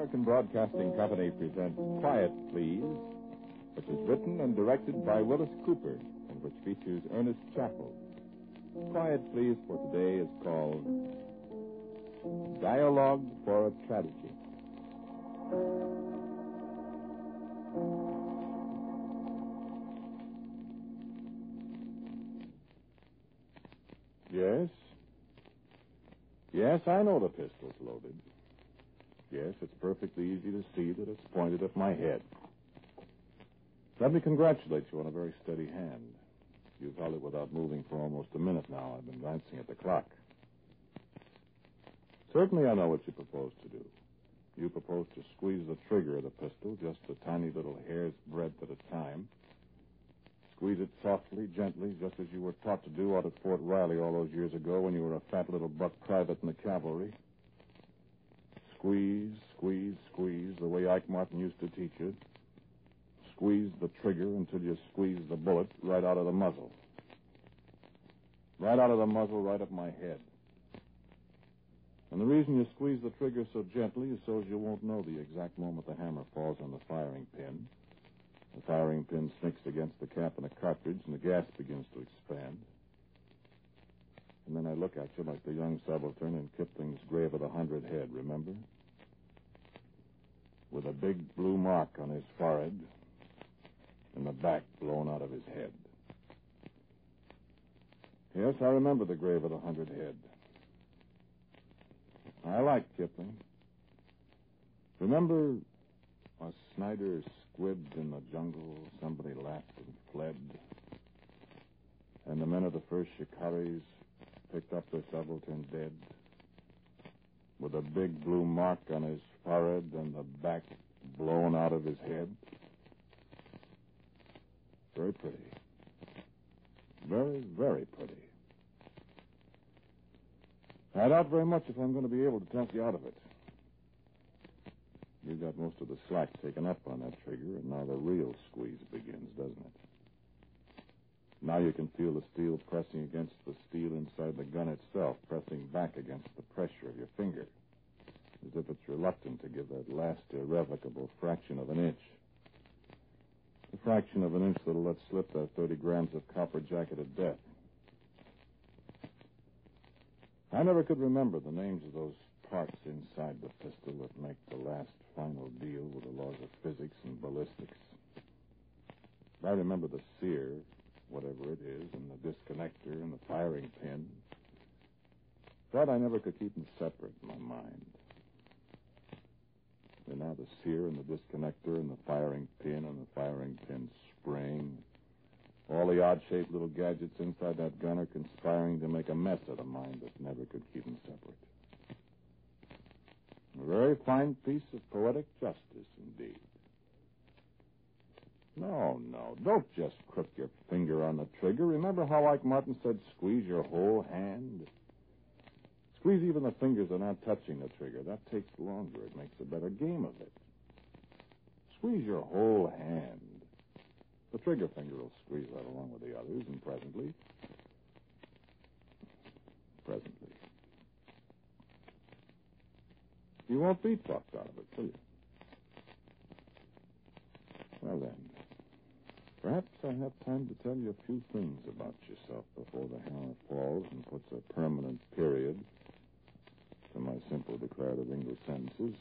American Broadcasting Company presents Quiet, Please, which is written and directed by Willis Cooper and which features Ernest Chappell. Quiet, Please, for today is called Dialogue for a Tragedy. Yes? Yes, I know the pistol's loaded. Yes, it's perfectly easy to see that it's pointed at my head. Let me congratulate you on a very steady hand. You've held it without moving for almost a minute now. I've been glancing at the clock. Certainly I know what you propose to do. You propose to squeeze the trigger of the pistol just a tiny little hair's breadth at a time. Squeeze it softly, gently, just as you were taught to do out at Fort Riley all those years ago when you were a fat little buck private in the cavalry. Squeeze, squeeze, squeeze, the way Ike Martin used to teach you. Squeeze the trigger until you squeeze the bullet right out of the muzzle. Right out of the muzzle, right up my head. And the reason you squeeze the trigger so gently is so you won't know the exact moment the hammer falls on the firing pin. The firing pin snicks against the cap in the cartridge, and the gas begins to expand. And then I look at you like the young subaltern in Kipling's Grave of the Hundred Head, remember? With a big blue mark on his forehead and the back blown out of his head. Yes, I remember the Grave of the Hundred Head. I like Kipling. Remember a Snider squibbed in the jungle, somebody laughed and fled, and the men of the first shikaris picked up the subaltern dead, with a big blue mark on his forehead and the back blown out of his head. Very pretty. Very, very pretty. I doubt very much if I'm going to be able to talk you out of it. You got most of the slack taken up on that trigger, and now the real squeeze begins, doesn't it? Now you can feel the steel pressing against the steel inside the gun itself, pressing back against the pressure of your finger, as if it's reluctant to give that last irrevocable fraction of an inch. The fraction of an inch that'll let slip that 30 grams of copper jacketed death. I never could remember the names of those parts inside the pistol that make the last final deal with the laws of physics and ballistics. I remember the sear, whatever it is, and the disconnector and the firing pin. But I never could keep them separate in my mind. They're now the sear and the disconnector and the firing pin and the firing pin spring. All the odd-shaped little gadgets inside that gun are conspiring to make a mess of the mind that never could keep them separate. A very fine piece of poetic justice, indeed. No, no. Don't just crook your finger on the trigger. Remember how Ike Martin said squeeze your whole hand? Squeeze even the fingers that aren't touching the trigger. That takes longer. It makes a better game of it. Squeeze your whole hand. The trigger finger will squeeze that along with the others, and presently. Presently. You won't be talked out of it, will you? Well, then. Perhaps I have time to tell you a few things about yourself before the hammer falls and puts a permanent period to my simple declarative English sentences.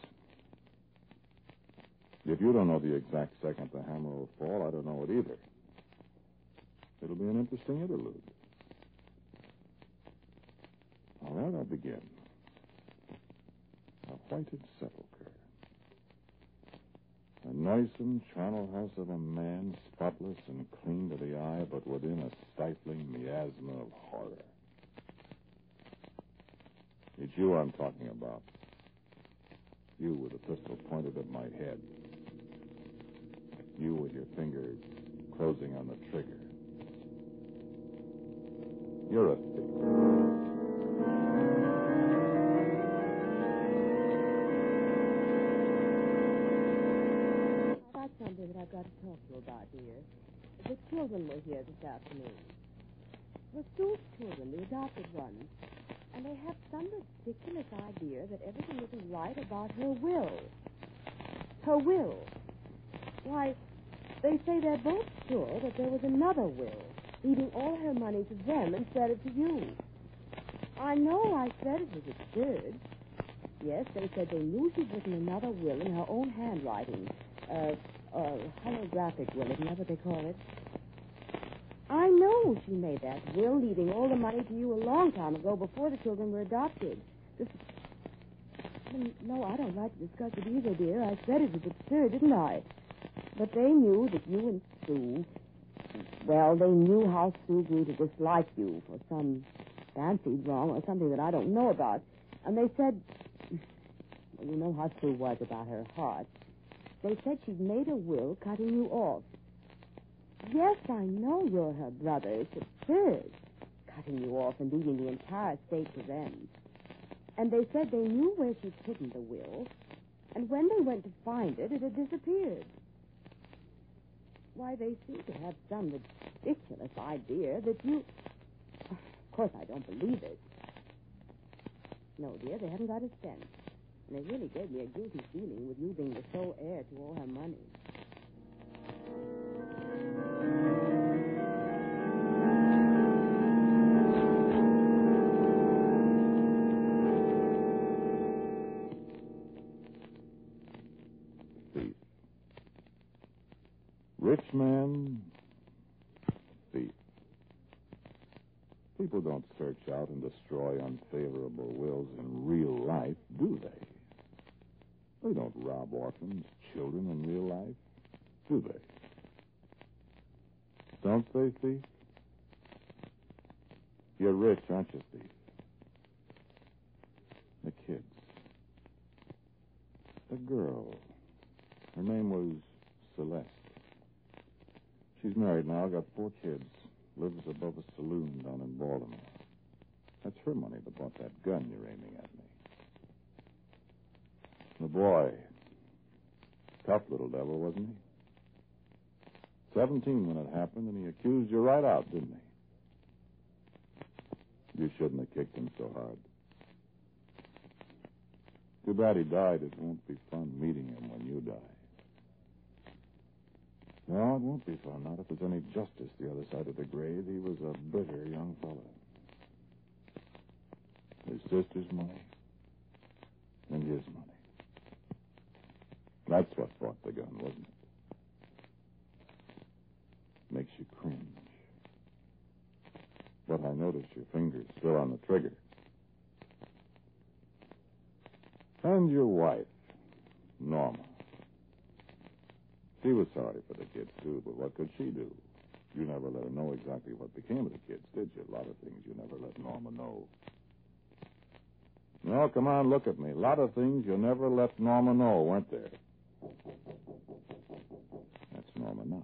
If you don't know the exact second the hammer will fall, I don't know it either. It'll be an interesting interlude. All right, I'll begin. A whited sepulchre. A noisome charnel house of a man, spotless and clean to the eye, but within a stifling miasma of horror. It's you I'm talking about. You with a pistol pointed at my head. You with your finger closing on the trigger. You're a thief. Children were here this afternoon. The Stu's children, the adopted ones. And they have some ridiculous idea that everything isn't right about her will. Her will. Why, they say they're both sure that there was another will, leaving all her money to them instead of to you. I know I said it was absurd. Yes, they said they knew she'd written another will in her own handwriting. Uh, uh, holographic will, isn't that what they call it? I know she made that will, leaving all the money to you a long time ago before the children were adopted. This... No, I don't like to discuss it either, dear. I said it was absurd, didn't I? But they knew that you and Sue, well, they knew how Sue grew to dislike you for some fancied wrong or something that I don't know about. And they said, well, you know how Sue was about her heart. They said she'd made a will cutting you off. Yes, I know you're her brother. It's absurd. Cutting you off and leaving the entire estate to them. And they said they knew where she'd hidden the will, and when they went to find it, it had disappeared. Why, they seem to have some ridiculous idea that you. Of course, I don't believe it. No, dear, they haven't got a cent. And they really gave me a guilty feeling with you being the sole heir to all her money. Orphans, children in real life, do they? Don't they, thief? You're rich, aren't you, Steve? The kids. The girl. Her name was Celeste. She's married now, got four kids, lives above a saloon down in Baltimore. That's her money that bought that gun you're aiming at me. The boy. Tough little devil, wasn't he? Seventeen when it happened, and he accused you right out, didn't he? You shouldn't have kicked him so hard. Too bad he died. It won't be fun meeting him when you die. No, it won't be fun. Not if there's any justice the other side of the grave. He was a bitter young fellow. His sister's money and his money. That's what bought the gun, wasn't it? Makes you cringe. But I notice your finger's still on the trigger. And your wife, Norma. She was sorry for the kids, too, but what could she do? You never let her know exactly what became of the kids, did you? A lot of things you never let Norma know. No, come on, look at me. A lot of things you never let Norma know, weren't there? That's Norma now.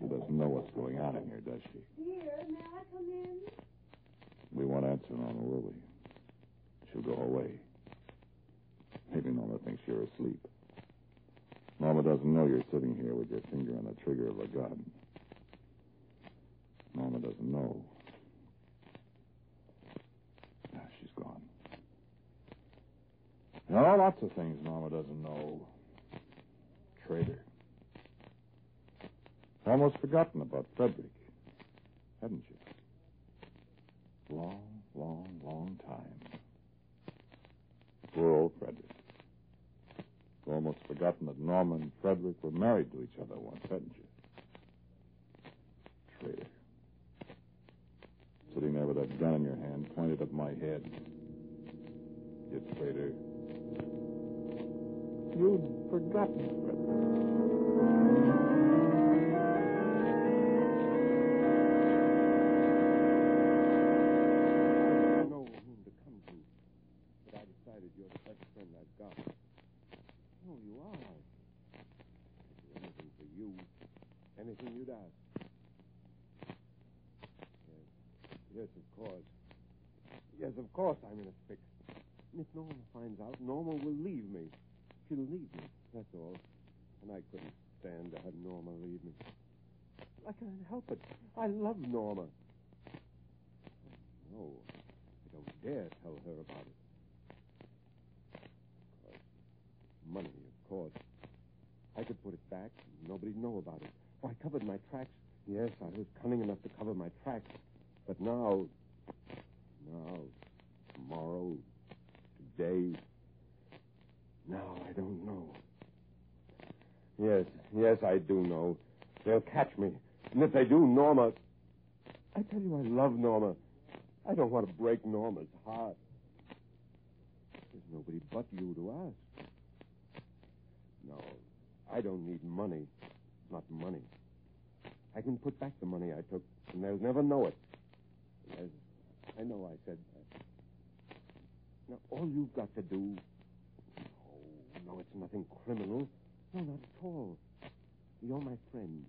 She doesn't know what's going on in here, does she? Dear, may I come in? We won't answer Norma, will we? She'll go away. Maybe Norma thinks you're asleep. Norma doesn't know you're sitting here with your finger on the trigger of a gun. Norma doesn't know. Ah, she's gone. No, lots of things Norma doesn't know. Traitor. Almost forgotten about Frederick, hadn't you? Long, long, long time. Poor old Frederick. Almost forgotten that Norma and Frederick were married to each other once, hadn't you? Traitor. Sitting there with that gun in your hand, pointed at my head. You traitor. You'd forgotten. Was cunning enough to cover my tracks. But now, now, tomorrow, today, now I don't know. Yes, yes, I do know. They'll catch me. And if they do, Norma. I tell you, I love Norma. I don't want to break Norma's heart. There's nobody but you to ask. No, I don't need money. Not money. I can put back the money I took, and they'll never know it. Yes, I know I said that. Now, all you've got to do. No, no, it's nothing criminal. No, not at all. You're my friend,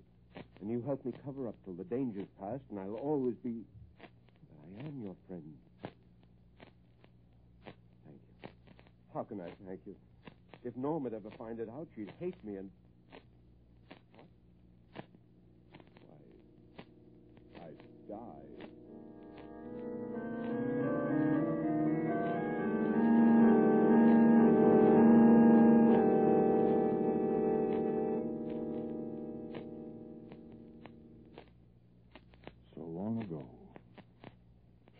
and you help me cover up till the danger's past, and I'll always be. But I am your friend. Thank you. How can I thank you? If Norma'd ever find it out, she'd hate me and. What? So long ago.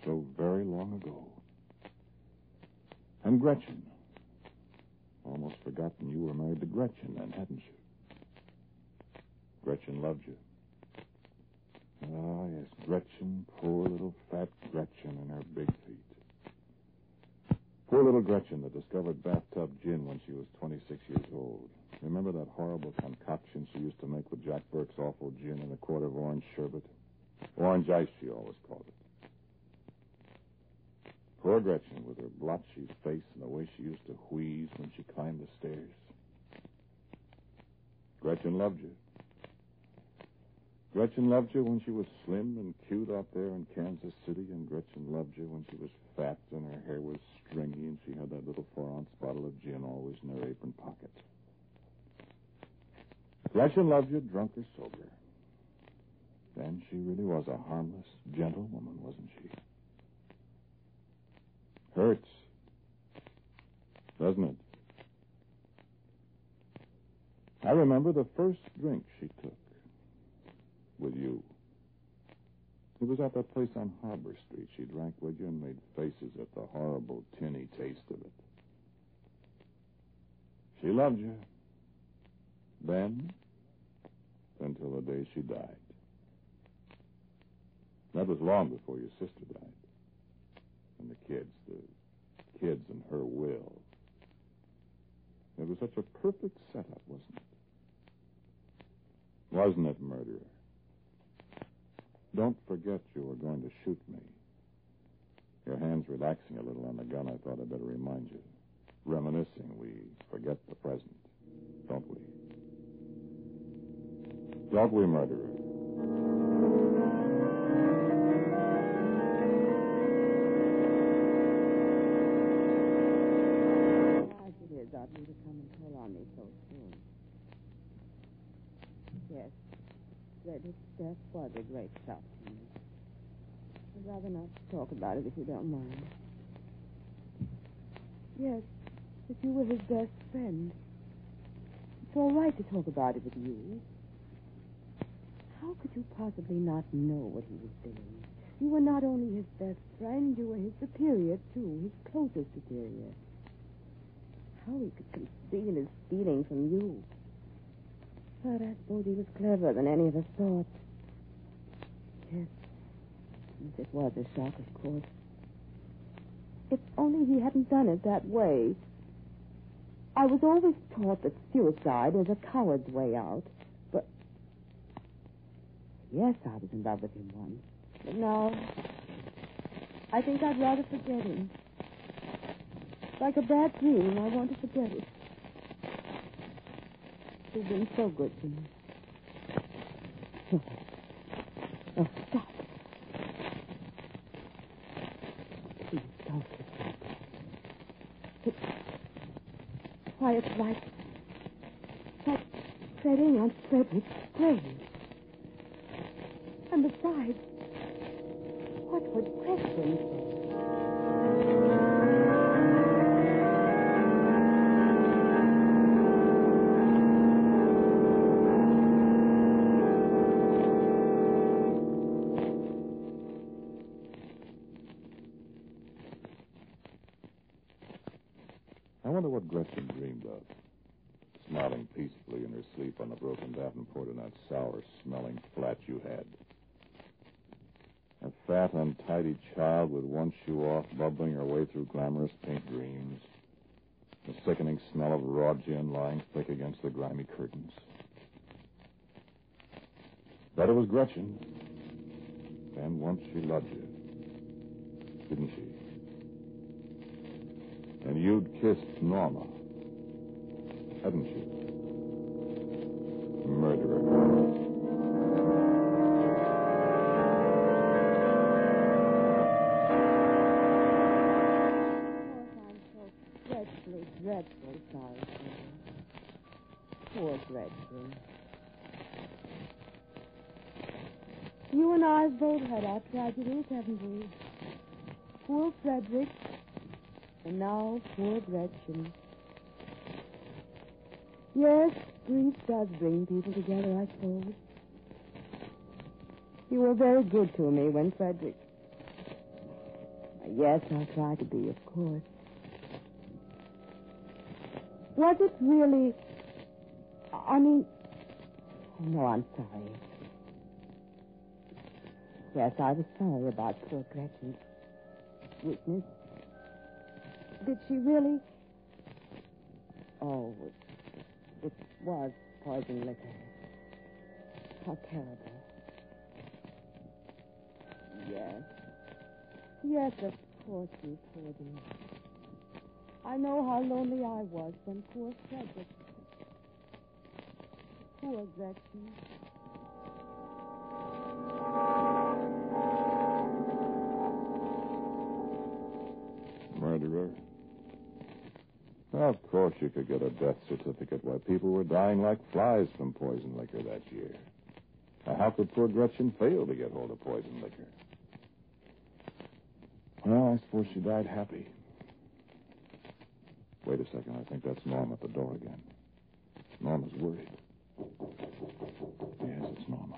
So very long ago. And Gretchen. Almost forgotten you were married to Gretchen then, hadn't you? Gretchen loved you. Ah, yes, Gretchen, poor little fat Gretchen and her big feet. Poor little Gretchen that discovered bathtub gin when she was 26 years old. Remember that horrible concoction she used to make with Jack Burke's awful gin and a quart of orange sherbet? Orange ice, she always called it. Poor Gretchen, with her blotchy face and the way she used to wheeze when she climbed the stairs. Gretchen loved you. Gretchen loved you when she was slim out there in Kansas City, and Gretchen loved you when she was fat and her hair was stringy and she had that little four ounce bottle of gin always in her apron pocket. Gretchen loved you, drunk or sober. Then she really was a harmless, gentle woman, wasn't she? Hurts. Doesn't it? I remember the first drink she took with you. It was at that place on Harbor Street. She drank with you and made faces at the horrible tinny taste of it. She loved you. Then, until the day she died. That was long before your sister died. And the kids, the kids and her will. It was such a perfect setup, wasn't it? Wasn't it, murderer? Don't forget you were going to shoot me. Your hand's relaxing a little on the gun. I thought I'd better remind you. Reminiscing, we forget the present, don't we? Don't we, murderer? Frederick's death was a great shock to me. I'd rather not talk about it if you don't mind. Yes, if you were his best friend. It's all right to talk about it with you. How could you possibly not know what he was doing? You were not only his best friend, you were his superior, too, his closest superior. How he could conceal his feelings from you. But I suppose he was cleverer than any of us thought. Yes, it was a shock, of course. If only he hadn't done it that way. I was always taught that suicide is a coward's way out. But. Yes, I was in love with him once. But now. I think I'd rather forget him. Like a bad dream, I want to forget it. You've been so good to me. No. Oh, stop. Please don't forget. It, why, it's like, like on Frederick's grave. And besides, what would Preston say? Wonder what Gretchen dreamed of. Smiling peacefully in her sleep on the broken Davenport in that sour smelling flat you had. A fat, untidy child with one shoe off, bubbling her way through glamorous pink dreams. The sickening smell of raw gin lying thick against the grimy curtains. But it was Gretchen. And once she loved you. Didn't she? And you'd kissed Norma. Hadn't you? Murderer. Dreadfully sorry. Poor Gretchen. You and I have both had our tragedies, haven't we? Poor Frederick, now poor Gretchen. Yes, grief does bring people together, I suppose. You were very good to me when Frederick. Yes, I'll try to be, of course. Was it really. I mean. Oh, no, I'm sorry. Yes, I was sorry about poor Gretchen's weakness. Did she really? Oh, it, it was poison liquor. How terrible. Yes. Yes, of course you told me. I know how lonely I was when poor Frederick. Poor Gretchen. Of course you could get a death certificate while people were dying like flies from poison liquor that year. Now, how could poor Gretchen fail to get hold of poison liquor? Well, I suppose she died happy. Wait a second. I think that's Norma at the door again. Norma's worried. Yes, it's Norma.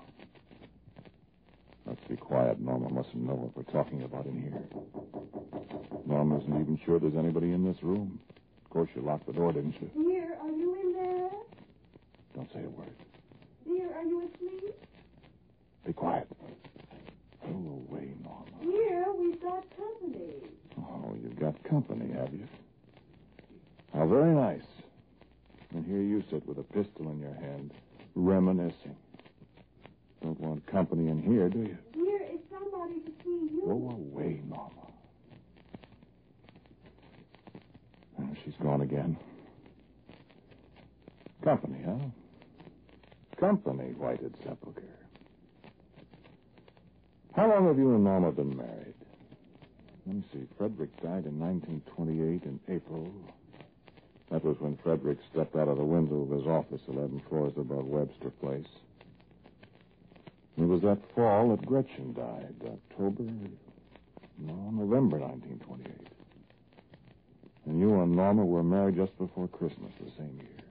Let's be quiet. Norma mustn't know what we're talking about in here. Norma isn't even sure there's anybody in this room. Of course, you locked the door, didn't you? Dear, are you in there? Don't say a word. Dear, are you asleep? Be quiet. Go away, Norma. Dear, we've got company. Oh, you've got company, have you? How very nice. And here you sit with a pistol in your hand, reminiscing. Don't want company in here, do you? Dear, it's somebody to see you. Go away, Norma. Oh, she's gone again. Company, huh? Company, whited sepulchre. How long have you and Norma been married? Let me see. Frederick died in 1928 in April. That was when Frederick stepped out of the window of his office 11 floors above Webster Place. It was that fall that Gretchen died, October, no, November 1928. And you and Norma were married just before Christmas the same year.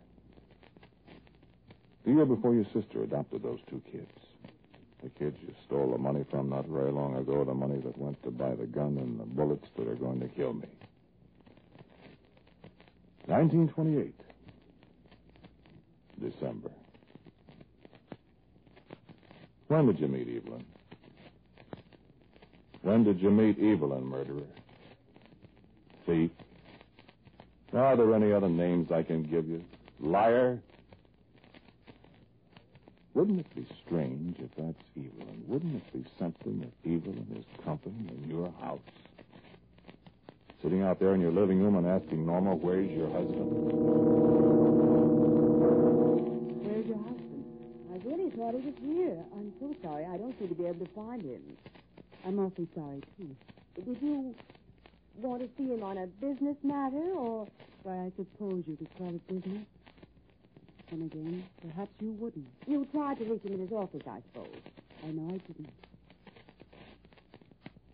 The year before your sister adopted those two kids. The kids you stole the money from not very long ago, the money that went to buy the gun and the bullets that are going to kill me. 1928. December. When did you meet Evelyn? When did you meet Evelyn, murderer? Thief? Are there any other names I can give you? Liar? Wouldn't it be strange if that's Evelyn? Wouldn't it be something if Evelyn is company in your house? Sitting out there in your living room and asking Norma, where's your husband? Where's your husband? I really thought he was here. I'm so sorry. I don't seem to be able to find him. I'm awfully sorry, too. Did you want to see him on a business matter, or... Why, I suppose you could call it business. Then again, perhaps you wouldn't. You tried to reach him in his office, I suppose. I know I didn't.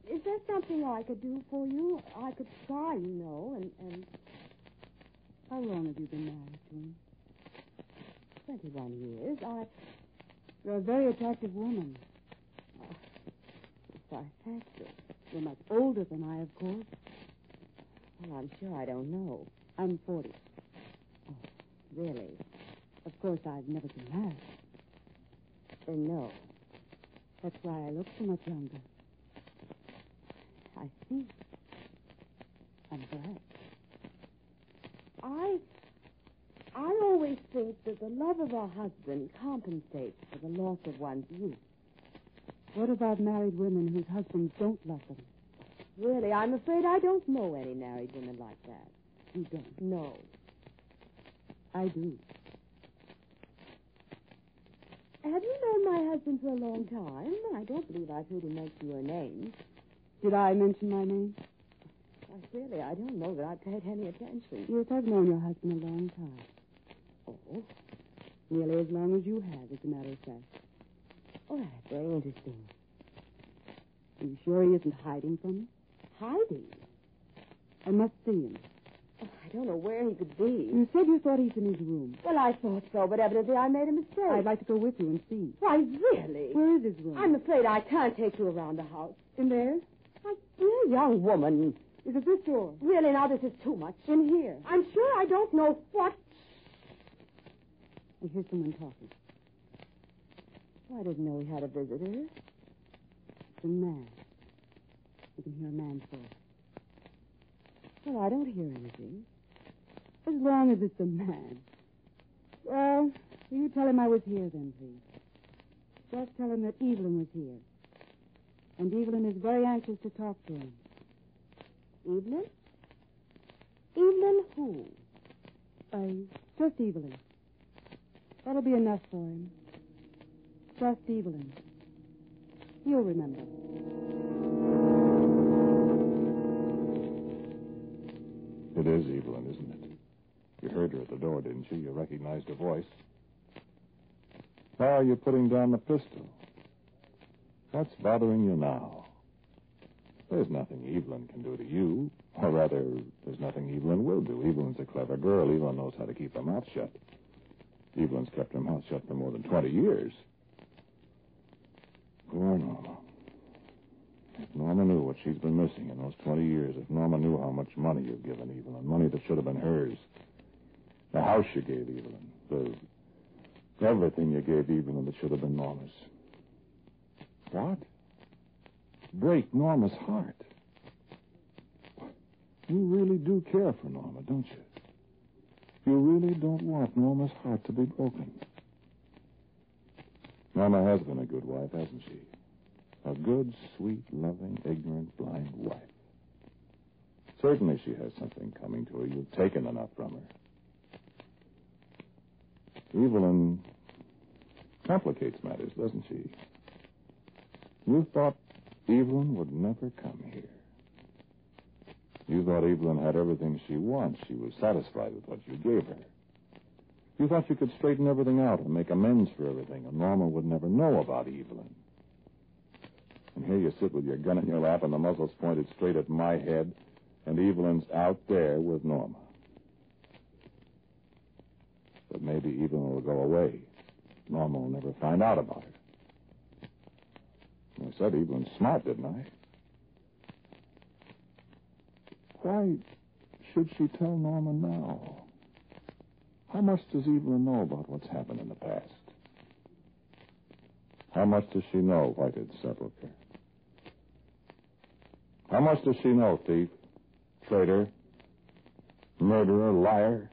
Is there something I could do for you? I could try, you know, and, and... How long have you been married to him? Twenty-one years. I... You're a very attractive woman. Oh, why, thank you. You're much older than I, of course. Well, I'm sure I don't know. I'm 40. Oh, really? Of course, I've never been married. Then uh, no. That's why I look so much younger. I see. I'm glad. I I always think that the love of a husband compensates for the loss of one's youth. What about married women whose husbands don't love them? Really, I'm afraid I don't know any married women like that. You don't? No. I do. Have you known my husband for a long time? I don't believe I've heard him mention your name. Did I mention my name? Why, really, I don't know that I've paid any attention. Yes, I've known your husband a long time. Oh? Nearly as long as you have, as a matter of fact. Oh, that's very interesting. Are you sure he isn't hiding from me? Hiding? I must see him. Oh, I don't know where he could be. You said you thought he's in his room. Well, I thought so, but evidently I made a mistake. I'd like to go with you and see. Why, really? Where is his room? I'm afraid I can't take you around the house. In there? My dear young woman. Is it this door? Really, now this is too much. In here? I'm sure I don't know what. I hear someone talking. Oh, I didn't know he had a visitor. It's a man. You can hear a man's voice. Well, I don't hear anything. As long as it's a man. Well, will you tell him I was here then, please. Just tell him that Evelyn was here. And Evelyn is very anxious to talk to him. Evelyn? Evelyn who? Uh, just Evelyn. That'll be enough for him. Just Evelyn. He'll remember. It is Evelyn, isn't it? You heard her at the door, didn't you? You recognized her voice. Are you putting down the pistol? What's bothering you now? There's nothing Evelyn can do to you. Or rather, there's nothing Evelyn will do. Evelyn's a clever girl. Evelyn knows how to keep her mouth shut. Evelyn's kept her mouth shut for more than 20 years. Poor Norma. If Norma knew what she's been missing in those 20 years, if Norma knew how much money you've given Evelyn, money that should have been hers, the house you gave Evelyn, the everything you gave Evelyn that should have been Norma's. What? Break Norma's heart. You really do care for Norma, don't you? You really don't want Norma's heart to be broken. Norma has been a good wife, hasn't she? A good, sweet, loving, ignorant, blind wife. Certainly she has something coming to her. You've taken enough from her. Evelyn complicates matters, doesn't she? You thought Evelyn would never come here. You thought Evelyn had everything she wants. She was satisfied with what you gave her. You thought you could straighten everything out and make amends for everything, and Norma would never know about Evelyn. And here you sit with your gun in your lap and the muzzle's pointed straight at my head, and Evelyn's out there with Norma. But maybe Evelyn will go away. Norma will never find out about it. I said Evelyn's smart, didn't I? Why should she tell Norma now? How much does Evelyn know about what's happened in the past? How much does she know, Whited Sepulchre? How much does she know, thief, traitor, murderer, liar?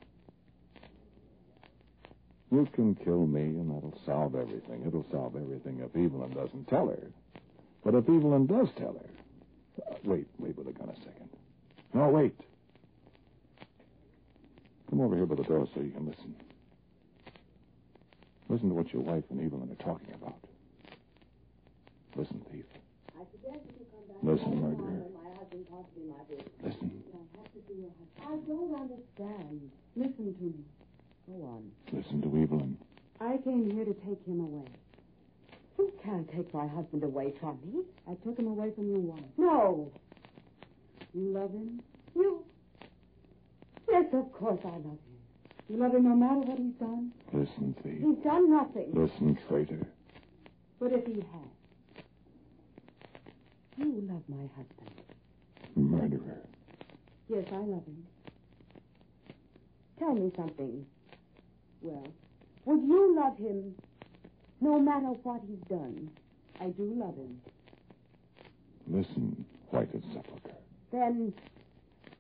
You can kill me, and that'll solve everything. It'll solve everything if Evelyn doesn't tell her. But if Evelyn does tell her. Uh, wait, wait with a gun a second. No, wait. Come over here by the door so you can listen. Listen to what your wife and Evelyn are talking about. Listen, thief. I suggest that you come back. Listen. My husband talks to me, my dear. Listen. I have to see your husband. I don't understand. Listen to me. Go on. Listen to Evelyn. I came here to take him away. You can't take my husband away from me. I took him away from you once. No. You love him? You? Yes, of course I love him. You love him no matter what he's done? Listen, thief. He's done nothing. Listen, traitor. But if he has, you love my husband. Murderer. Yes, I love him. Tell me something. Well, would you love him no matter what he's done? I do love him. Listen, white as Sepulchre. Then,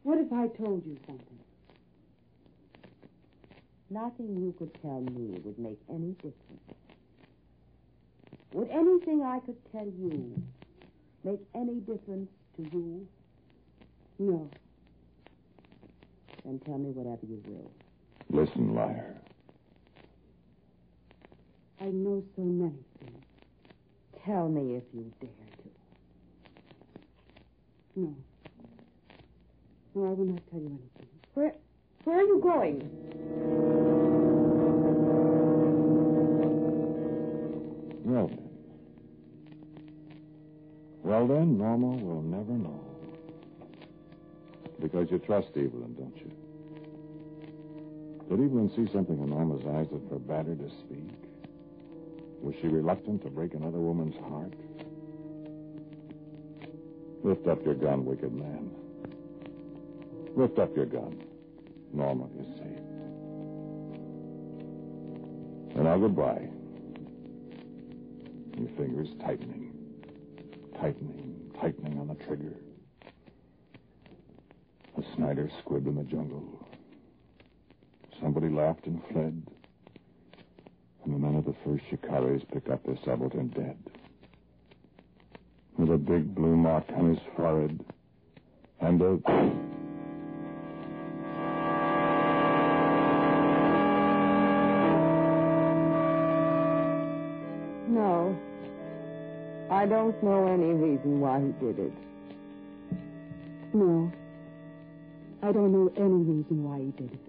what if I told you something? Nothing you could tell me would make any difference. Would anything I could tell you make any difference to you? No. Then tell me whatever you will. Listen, liar. I know so many things. Tell me if you dare to. No. No, I will not tell you anything. Where where are you going? Well. Well then, Norma will never know. Because you trust Evelyn, don't you? Did Evelyn see something in Norma's eyes that forbade her to speak? Was she reluctant to break another woman's heart? Lift up your gun, wicked man. Lift up your gun. Norma is safe. And now goodbye. Your fingers tightening, tightening, tightening on the trigger. A Snider squib in the jungle. Somebody laughed and fled. And the men of the first Shikaris picked up their subaltern dead. With a big blue mark on his forehead. And a. I don't know any reason why he did it. No. I don't know any reason why he did it.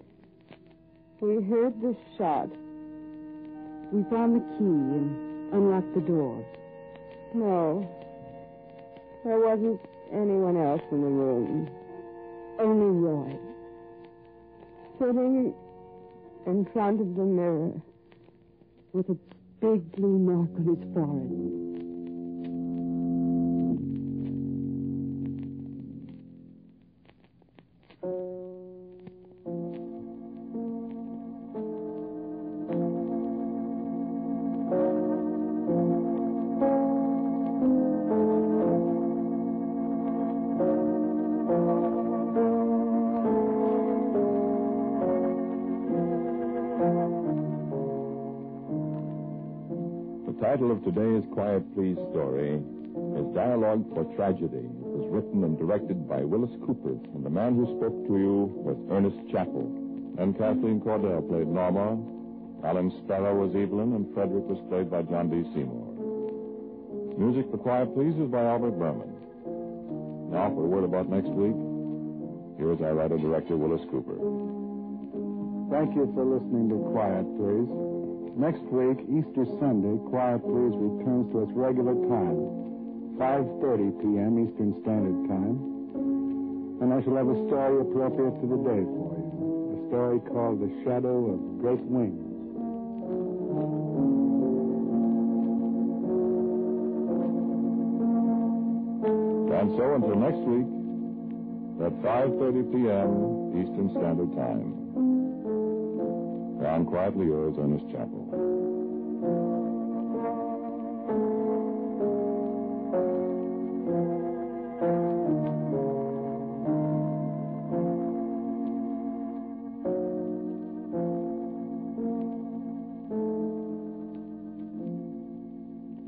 We heard the shot. We found the key and unlocked the door. No. There wasn't anyone else in the room. Only Roy. Sitting in front of the mirror with a big blue mark on his forehead. Of today's Quiet Please story is Dialogue for Tragedy. It was written and directed by Willis Cooper, and the man who spoke to you was Ernest Chappell. And Kathleen Cordell played Norma, Alan Sparrow was Evelyn, and Frederick was played by John D. Seymour. Music for Quiet Please is by Albert Buhrman. Now for a word about next week, here is our writer-director, Willis Cooper. Thank you for listening to Quiet Please. Next week, Easter Sunday, Quiet Please returns to its regular time, 5.30 p.m. Eastern Standard Time. And I shall have a story appropriate to the day for you. A story called The Shadow of Great Wings. And so until next week, at 5.30 p.m. Eastern Standard Time. Down quietly yours, Ernest Chappell.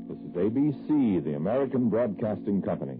This is ABC, the American Broadcasting Company.